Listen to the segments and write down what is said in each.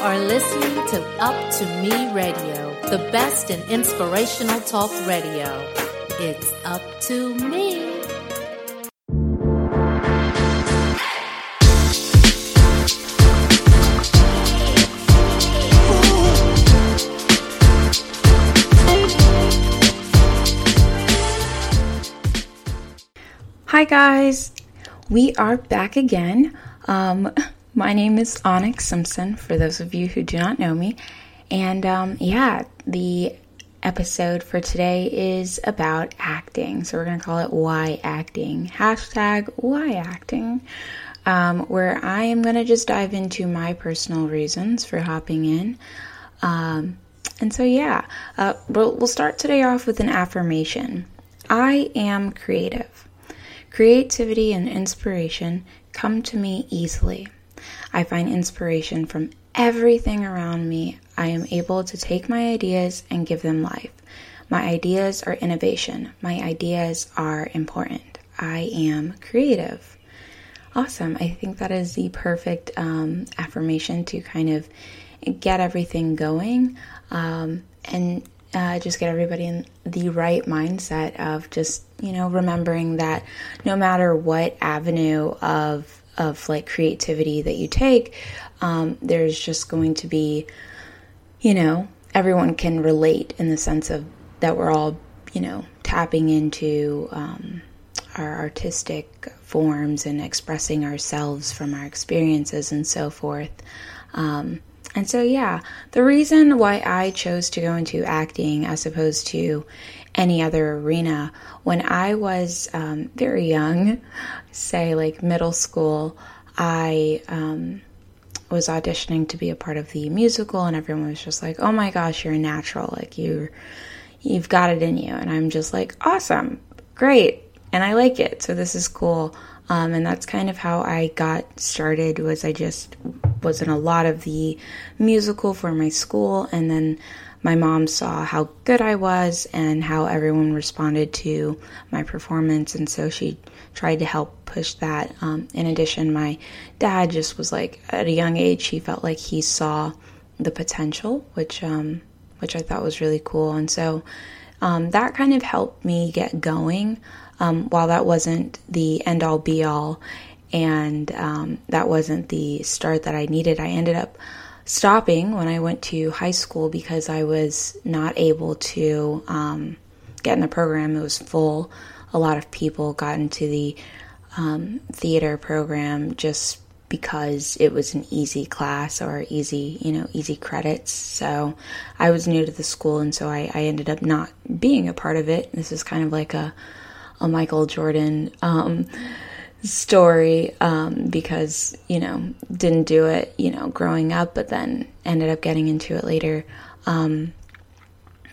are listening to Up to Me Radio, the best in inspirational talk radio. It's up to me. Hi, guys. We are back again. Um, my name is Onyx Simpson, for those of you who do not know me. And um, yeah, the episode for today is about acting. So we're going to call it Why Acting. Hashtag Why Acting. Um, where I am going to just dive into my personal reasons for hopping in. Um, and so, yeah, uh, we'll, we'll start today off with an affirmation I am creative. Creativity and inspiration come to me easily. I find inspiration from everything around me. I am able to take my ideas and give them life. My ideas are innovation. My ideas are important. I am creative. Awesome. I think that is the perfect um, affirmation to kind of get everything going um, and uh, just get everybody in the right mindset of just, you know, remembering that no matter what avenue of of like creativity that you take, um, there's just going to be, you know, everyone can relate in the sense of that we're all, you know, tapping into um, our artistic forms and expressing ourselves from our experiences and so forth. Um, and so, yeah, the reason why I chose to go into acting as opposed to any other arena when I was um, very young, say like middle school, I um, was auditioning to be a part of the musical, and everyone was just like, "Oh my gosh, you're a natural! Like you're, you've got it in you." And I'm just like, "Awesome, great," and I like it. So this is cool. Um, and that's kind of how I got started. Was I just was in a lot of the musical for my school, and then my mom saw how good I was and how everyone responded to my performance, and so she tried to help push that. Um, in addition, my dad just was like at a young age, he felt like he saw the potential, which um, which I thought was really cool, and so um, that kind of helped me get going. Um, while that wasn't the end all be all, and um, that wasn't the start that I needed, I ended up stopping when I went to high school because I was not able to um, get in the program. It was full. A lot of people got into the um, theater program just because it was an easy class or easy, you know, easy credits. So I was new to the school, and so I, I ended up not being a part of it. This is kind of like a, a Michael Jordan. Um, story um, because you know didn't do it you know growing up but then ended up getting into it later. Um,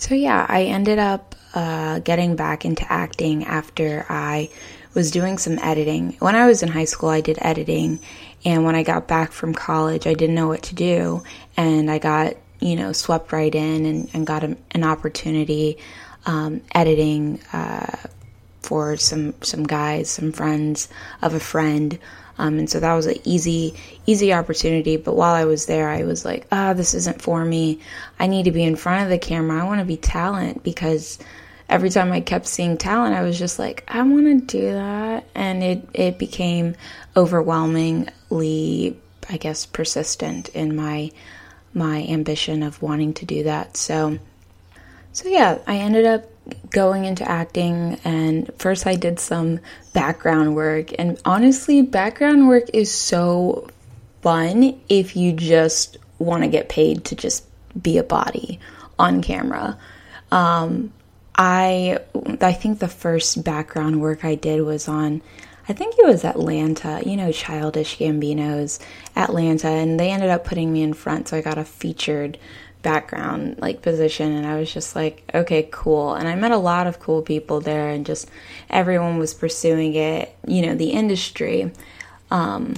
so yeah i ended up uh, getting back into acting after i was doing some editing. When i was in high school i did editing and when i got back from college i didn't know what to do and i got you know swept right in and, and got a, an opportunity um, editing uh, for some some guys, some friends of a friend. Um, and so that was an easy easy opportunity. But while I was there, I was like, ah, this isn't for me. I need to be in front of the camera. I want to be talent because every time I kept seeing talent, I was just like, I want to do that, and it it became overwhelmingly, I guess, persistent in my my ambition of wanting to do that. So so yeah, I ended up going into acting and first I did some background work and honestly background work is so fun if you just want to get paid to just be a body on camera. Um, I I think the first background work I did was on I think it was Atlanta, you know, Childish Gambino's Atlanta, and they ended up putting me in front, so I got a featured background like position and I was just like okay cool and I met a lot of cool people there and just everyone was pursuing it you know the industry um,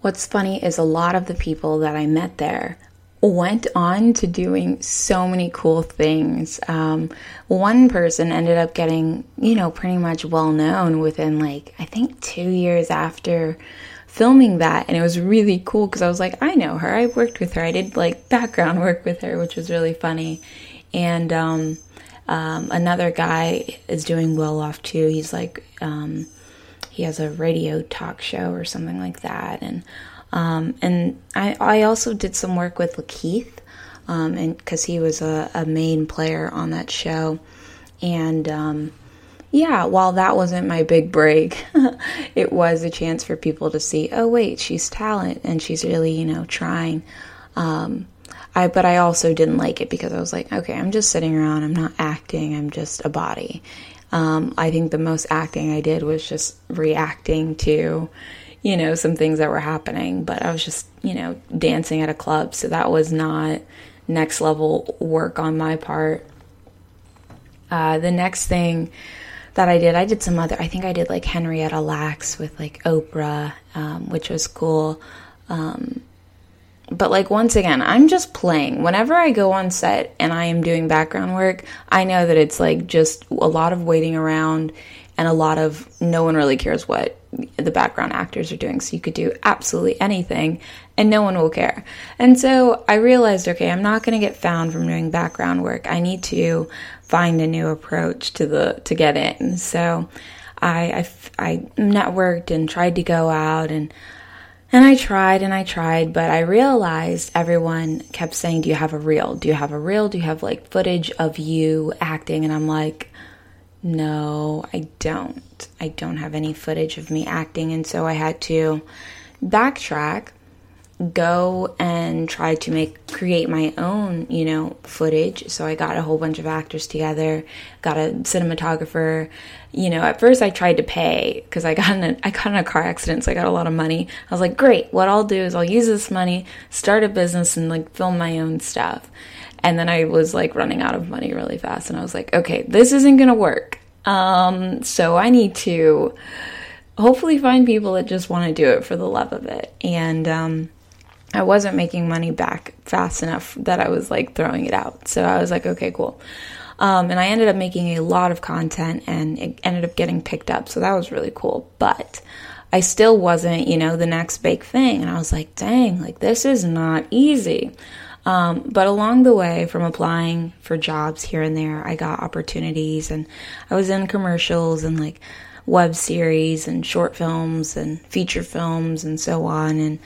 what's funny is a lot of the people that I met there went on to doing so many cool things. Um, one person ended up getting, you know, pretty much well known within like, I think two years after filming that and it was really cool because I was like, I know her. I worked with her. I did like background work with her, which was really funny. And um, um, another guy is doing well off too. He's like, um, he has a radio talk show or something like that. And um, and I, I also did some work with Lakeith, um, and because he was a, a, main player on that show. And um, yeah, while that wasn't my big break, it was a chance for people to see, oh, wait, she's talent and she's really, you know, trying. Um, I, but I also didn't like it because I was like, okay, I'm just sitting around, I'm not acting, I'm just a body. Um, I think the most acting I did was just reacting to, you know, some things that were happening, but I was just, you know, dancing at a club, so that was not next level work on my part. Uh, the next thing that I did. I did some other, I think I did like Henrietta Lacks with like Oprah, um, which was cool. Um, but like once again, I'm just playing. Whenever I go on set and I am doing background work, I know that it's like just a lot of waiting around and a lot of no one really cares what the background actors are doing. So you could do absolutely anything and no one will care. And so I realized, okay, I'm not going to get found from doing background work. I need to find a new approach to the to get in. So I, I, I networked and tried to go out and and I tried and I tried, but I realized everyone kept saying, "Do you have a reel? Do you have a reel? Do you have like footage of you acting?" And I'm like, "No, I don't. I don't have any footage of me acting." And so I had to backtrack go and try to make create my own you know footage. So i got a whole bunch of actors together got a cinematographer. You know at first i tried to pay because i got in a, i got in a car accident so i got a lot of money. I was like great what i'll do is i'll use this money start a business and like film my own stuff. And then i was like running out of money really fast and i was like okay this isn't gonna work um so i need to hopefully find people that just want to do it for the love of it and um I wasn't making money back fast enough that I was like throwing it out. So I was like, okay, cool. Um, and I ended up making a lot of content and it ended up getting picked up. So that was really cool. But I still wasn't, you know, the next big thing. And I was like, dang, like this is not easy. Um, but along the way, from applying for jobs here and there, I got opportunities and I was in commercials and like web series and short films and feature films and so on. And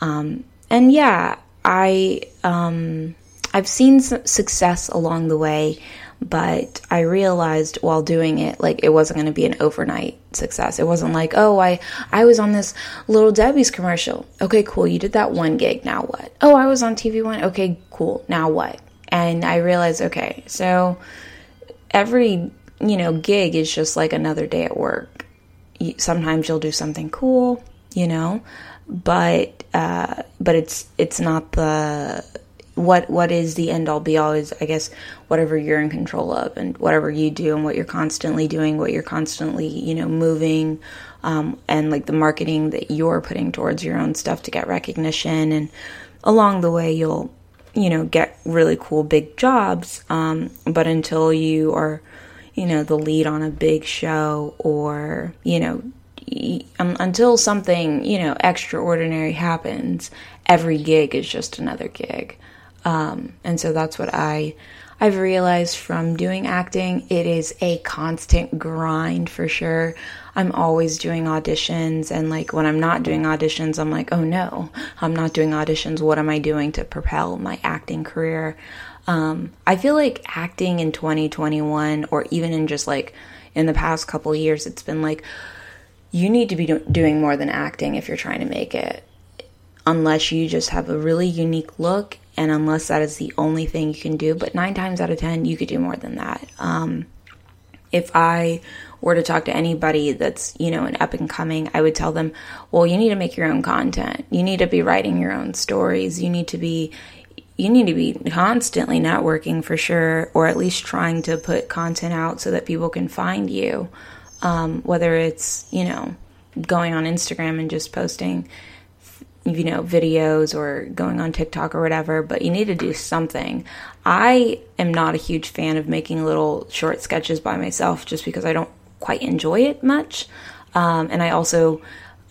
um, and yeah, I um, I've seen success along the way, but I realized while doing it, like it wasn't going to be an overnight success. It wasn't like, oh, I I was on this Little Debbie's commercial. Okay, cool. You did that one gig. Now what? Oh, I was on TV one. Okay, cool. Now what? And I realized, okay, so every you know gig is just like another day at work. Sometimes you'll do something cool, you know, but uh, but it's it's not the what what is the end all be all is I guess whatever you're in control of and whatever you do and what you're constantly doing, what you're constantly you know moving, um, and like the marketing that you're putting towards your own stuff to get recognition. And along the way you'll you know get really cool big jobs, um, but until you are you know the lead on a big show or you know um, until something you know extraordinary happens every gig is just another gig um, and so that's what i i've realized from doing acting. It is a constant grind for sure. I'm always doing auditions and like when i'm not doing auditions i'm like oh no i'm not doing auditions. What am i doing to propel my acting career? Um, i feel like acting in 2021 or even in just like in the past couple years it's been like you need to be do- doing more than acting if you're trying to make it. Unless you just have a really unique look, and unless that is the only thing you can do. But nine times out of ten, you could do more than that. Um, if I were to talk to anybody that's, you know, an up and coming, I would tell them, well, you need to make your own content. You need to be writing your own stories. You need to be you need to be constantly networking for sure, or at least trying to put content out so that people can find you um, whether it's you know going on Instagram and just posting you know videos or going on TikTok or whatever, but you need to do something. I am not a huge fan of making little short sketches by myself just because I don't quite enjoy it much, um, and I also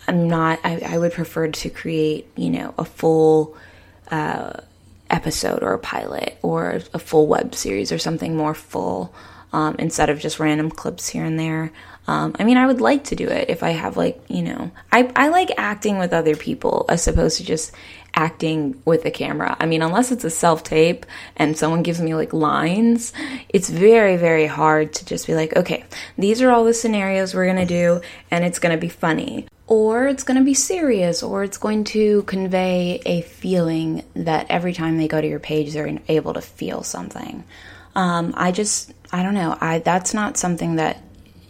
I'm not, I, I would prefer to create, you know, a full uh, episode or a pilot or a full web series or something more full um, instead of just random clips here and there. Um, I mean, I would like to do it if I have like, you know, I, I like acting with other people as opposed to just acting with the camera. I mean, unless it's a self tape and someone gives me like lines, it's very, very hard to just be like, okay, these are all the scenarios we're gonna do and it's gonna be funny. Or it's gonna be serious, or it's going to convey a feeling that every time they go to your page, they're able to feel something. Um, I just, I don't know. I that's not something that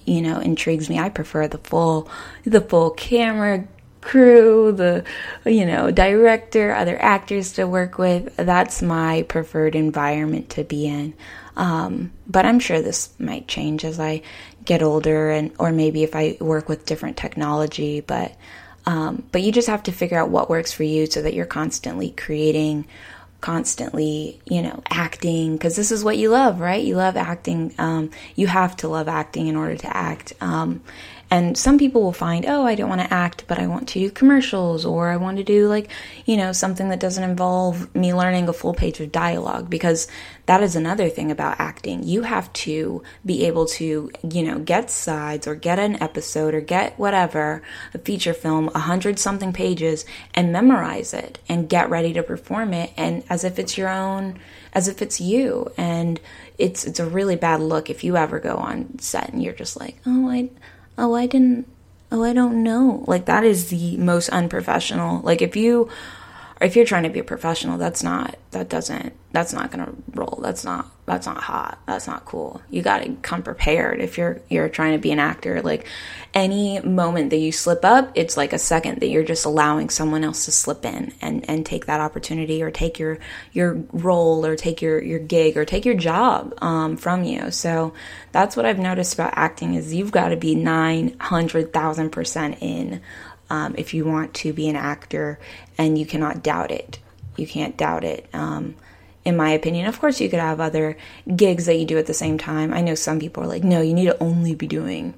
you know intrigues me. I prefer the full, the full camera crew, the you know director, other actors to work with. That's my preferred environment to be in. Um, but I'm sure this might change as I get older, and or maybe if I work with different technology. But um, but you just have to figure out what works for you so that you're constantly creating constantly, you know, acting because this is what you love, right? You love acting. Um, you have to love acting in order to act. Um, and some people will find, oh, I don't want to act, but I want to do commercials, or I want to do like, you know, something that doesn't involve me learning a full page of dialogue, because that is another thing about acting. You have to be able to, you know, get sides or get an episode or get whatever, a feature film, a hundred something pages, and memorize it and get ready to perform it, and as if it's your own, as if it's you. And it's it's a really bad look if you ever go on set and you're just like, oh, I oh, I didn't, oh, I don't know. Like, that is the most unprofessional. Like, if you, if you're trying to be a professional, that's not, that doesn't, that's not gonna roll. That's not, that's not hot. That's not cool. You gotta come prepared if you're, you're trying to be an actor. Like, any moment that you slip up, it's like a second that you're just allowing someone else to slip in and, and take that opportunity or take your your role or take your, your gig or take your job um, from you. So that's what I've noticed about acting is you've got to be nine hundred thousand percent in um, if you want to be an actor, and you cannot doubt it. You can't doubt it. Um, in my opinion. Of course, you could have other gigs that you do at the same time. I know some people are like, no, you need to only be doing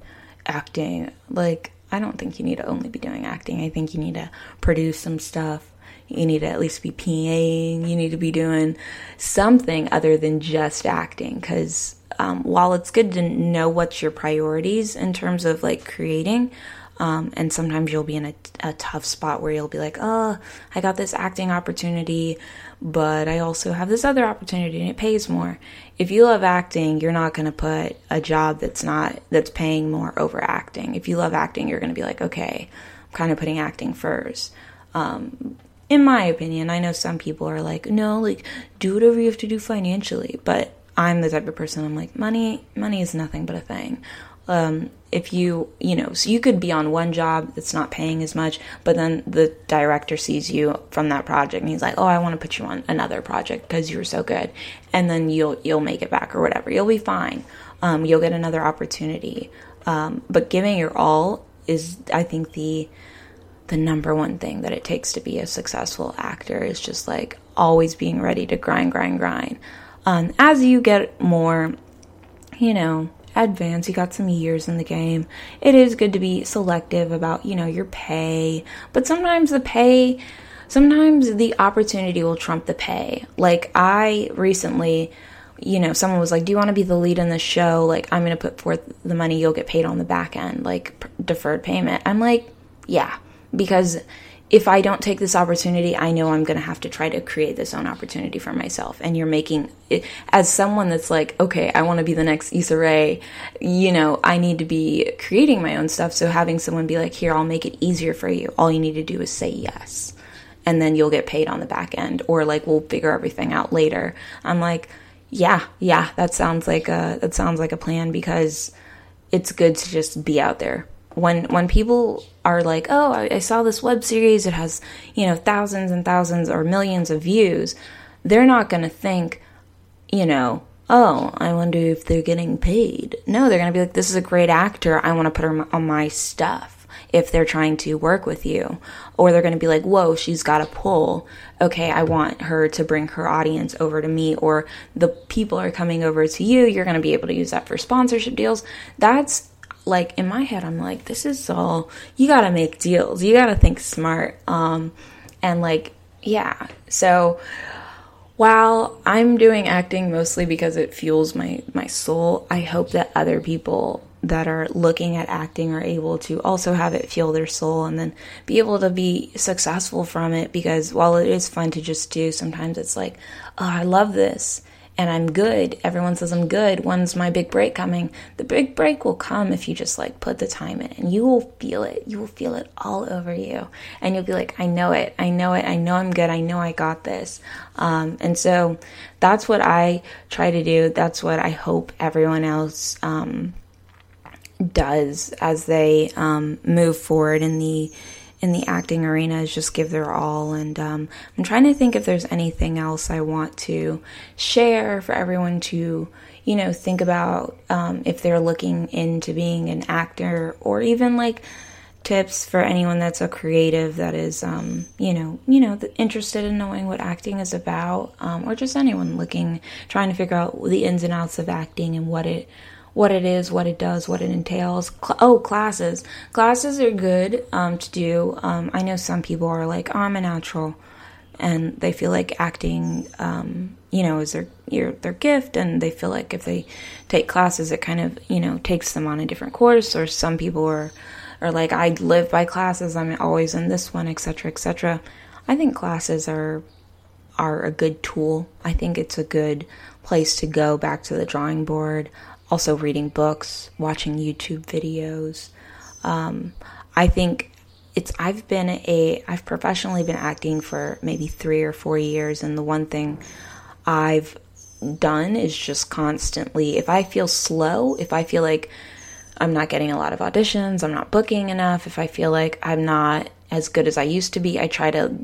acting. Like, I don't think you need to only be doing acting. I think you need to produce some stuff. You need to at least be PAing. You need to be doing something other than just acting. Because um, while it's good to know what's your priorities in terms of like creating, um, and sometimes you'll be in a, a tough spot where you'll be like, oh, I got this acting opportunity, but I also have this other opportunity and it pays more. If you love acting, you're not going to put a job that's not, that's paying more over acting. If you love acting, you're going to be like, okay, I'm kind of putting acting first. Um, in my opinion, I know some people are like, no, like, do whatever you have to do financially. But I'm the type of person I'm like, money, money is nothing but a thing um, if you you know so you could be on one job that's not paying as much but then the director sees you from that project and he's like oh i want to put you on another project because you were so good. And then you'll you'll make it back or whatever. You'll be fine. Um, you'll get another opportunity. Um, but giving your all is i think the the number one thing that it takes to be a successful actor is just like always being ready to grind grind grind. Um, as you get more you know advanced, you got some years in the game. It is good to be selective about, you know, your pay, but sometimes the pay, sometimes the opportunity will trump the pay. Like I recently, you know, someone was like, "Do you want to be the lead in the show? Like I'm going to put forth the money, you'll get paid on the back end, like p- deferred payment." I'm like, "Yeah." Because if I don't take this opportunity, I know I'm going to have to try to create this own opportunity for myself. And you're making it as someone that's like, okay, I want to be the next Issa Rae, you know, I need to be creating my own stuff. So having someone be like, here, I'll make it easier for you. All you need to do is say yes. And then you'll get paid on the back end, or like we'll figure everything out later. I'm like, yeah, yeah, that sounds like a that sounds like a plan because it's good to just be out there when when people are like, "Oh, I, I, saw this web series. It has you know thousands and thousands or millions of views," they're not going to think, you know, "Oh, I wonder if they're getting paid." No, they're going to be like, "This is a great actor. I want to put her on my stuff." If they're trying to work with you, or they're going to be like, "Whoa, she's got a pull. Okay, I want her to bring her audience over to me," or the people are coming over to you. You're going to be able to use that for sponsorship deals. That's like in my head I'm like this is all you got to make deals. You got to think smart. Um and like yeah. So while I'm doing acting mostly because it fuels my my soul, I hope that other people that are looking at acting are able to also have it fuel their soul and then be able to be successful from it because while it is fun to just do, sometimes it's like, oh, I love this and I'm good. Everyone says I'm good. When's my big break coming? The big break will come if you just like put the time in and you will feel it. You will feel it all over you. And you'll be like, I know it. I know it. I know I'm good. I know I got this. Um, and so that's what I try to do. That's what I hope everyone else, um, does as they um, move forward in the in the acting arena is just give their all and um, i'm trying to think if there's anything else i want to share for everyone to you know think about um, if they're looking into being an actor or even like tips for anyone that's a creative that is um, you know you know interested in knowing what acting is about um, or just anyone looking trying to figure out the ins and outs of acting and what it what it is, what it does, what it entails. Cl- oh, classes. Classes are good um, to do. Um, I know some people are like, oh, I'm a natural, and they feel like acting, um, you know, is their their gift, and they feel like if they take classes, it kind of you know takes them on a different course. Or some people are are like, I live by classes. I'm always in this one, etc., etc. I think classes are are a good tool. I think it's a good place to go back to the drawing board also reading books, watching YouTube videos. Um, I think it's I've been a I've professionally been acting for maybe three or four years, and the one thing I've done is just constantly if I feel slow, if I feel like I'm not getting a lot of auditions, I'm not booking enough, if I feel like I'm not as good as I used to be, I try to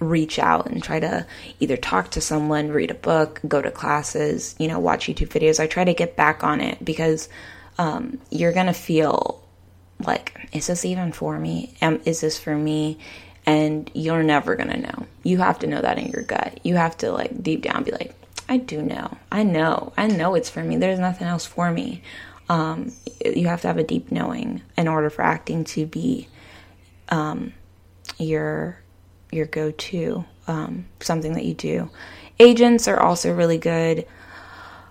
reach out and try to either talk to someone, read a book, go to classes, you know, watch YouTube videos. I try to get back on it because um, you're going to feel like, is this even for me? Am, is this for me? And you're never going to know. You have to know that in your gut. You have to, like, deep down be like, I do know. I know. I know it's for me. There's nothing else for me. Um, you have to have a deep knowing in order for acting to be um, your your go to, um, something that you do. Agents are also really good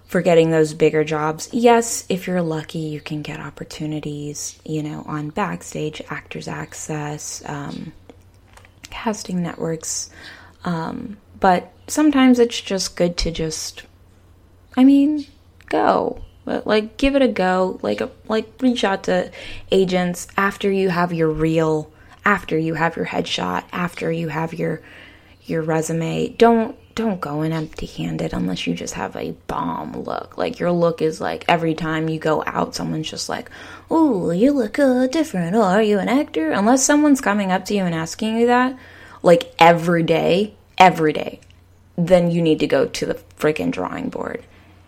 for getting those bigger jobs. Yes, if you're lucky, you can get opportunities, you know, on backstage, actors access, um, casting networks. Um, but sometimes it's just good to just, I mean, go. But like, give it a go. Like, like reach out to agents after you have your real after you have your headshot, after you have your your resume. Don't don't go in empty-handed unless you just have a bomb look. Like your look is like every time you go out, someone's just like, "Oh, you look uh, different. Oh, are you an actor?" Unless someone's coming up to you and asking you that, like every day, every day, then you need to go to the freaking drawing board.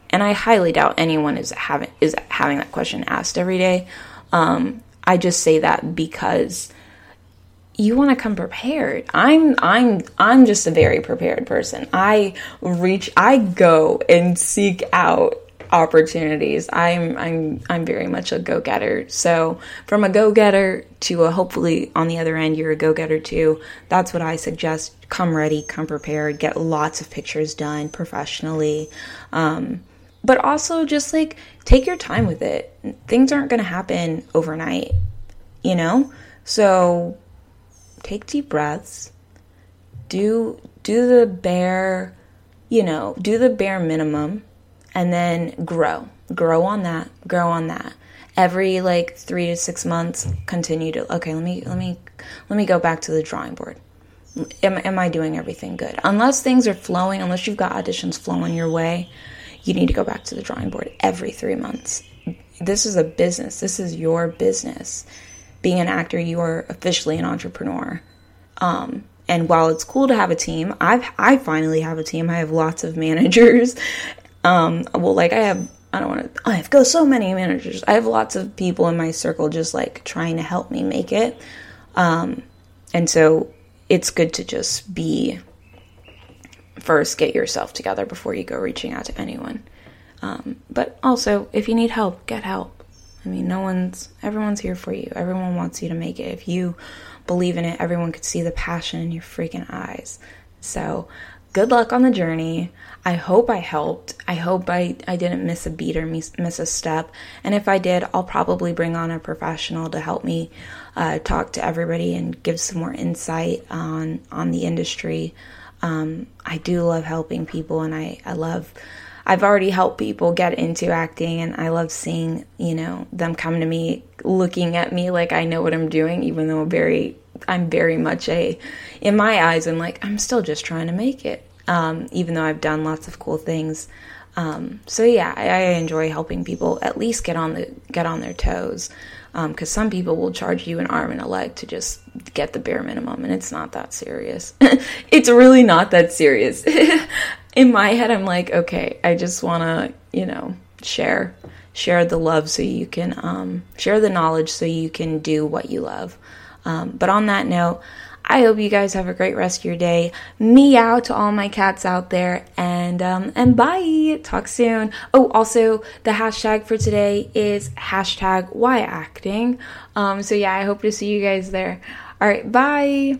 And I highly doubt anyone is having is having that question asked every day. Um, I just say that because you want to come prepared. I'm I'm I'm just a very prepared person. I reach I go and seek out opportunities. I'm I'm I'm very much a go-getter. So, from a go-getter to a hopefully on the other end you're a go-getter too. That's what I suggest. Come ready, come prepared, get lots of pictures done professionally. Um, but also just like take your time with it. Things aren't going to happen overnight, you know? So, take deep breaths, do do the bare, you know, do the bare minimum and then grow. Grow on that, grow on that. Every like 3 to 6 months continue to okay, let me let me let me go back to the drawing board. Am, am I doing everything good? Unless things are flowing, unless you've got auditions flowing your way, you need to go back to the drawing board every three months. This is a business. This is your business being an actor, you are officially an entrepreneur. Um, and while it's cool to have a team, I've I finally have a team. I have lots of managers. Um, well, like I have, I don't want to. I have go so many managers. I have lots of people in my circle just like trying to help me make it. Um, and so it's good to just be first get yourself together before you go reaching out to anyone. Um, but also, if you need help, get help. I mean, no one's, everyone's here for you. Everyone wants you to make it. If you believe in it, everyone could see the passion in your freaking eyes. So, good luck on the journey. I hope I helped. I hope I, I didn't miss a beat or miss, miss a step. And if I did, I'll probably bring on a professional to help me uh, talk to everybody and give some more insight on, on the industry. Um, I do love helping people and I, I love I've already helped people get into acting and I love seeing, you know, them come to me looking at me like I know what I'm doing even though very I'm very much a in my eyes I'm like I'm still just trying to make it. Um, even though I've done lots of cool things. Um, so yeah, I, I, enjoy helping people at least get on the get on their toes because um, some people will charge you an arm and a leg to just get the bare minimum, and it's not that serious. it's really not that serious. in my head, I'm like, okay, I just want to, you know, share share the love so you can um, share the knowledge so you can do what you love. Um, but on that note, I hope you guys have a great rest of your day. Meow to all my cats out there, and um, and bye. Talk soon. Oh, also the hashtag for today is hashtag why acting. Um, so yeah, I hope to see you guys there. All right, bye.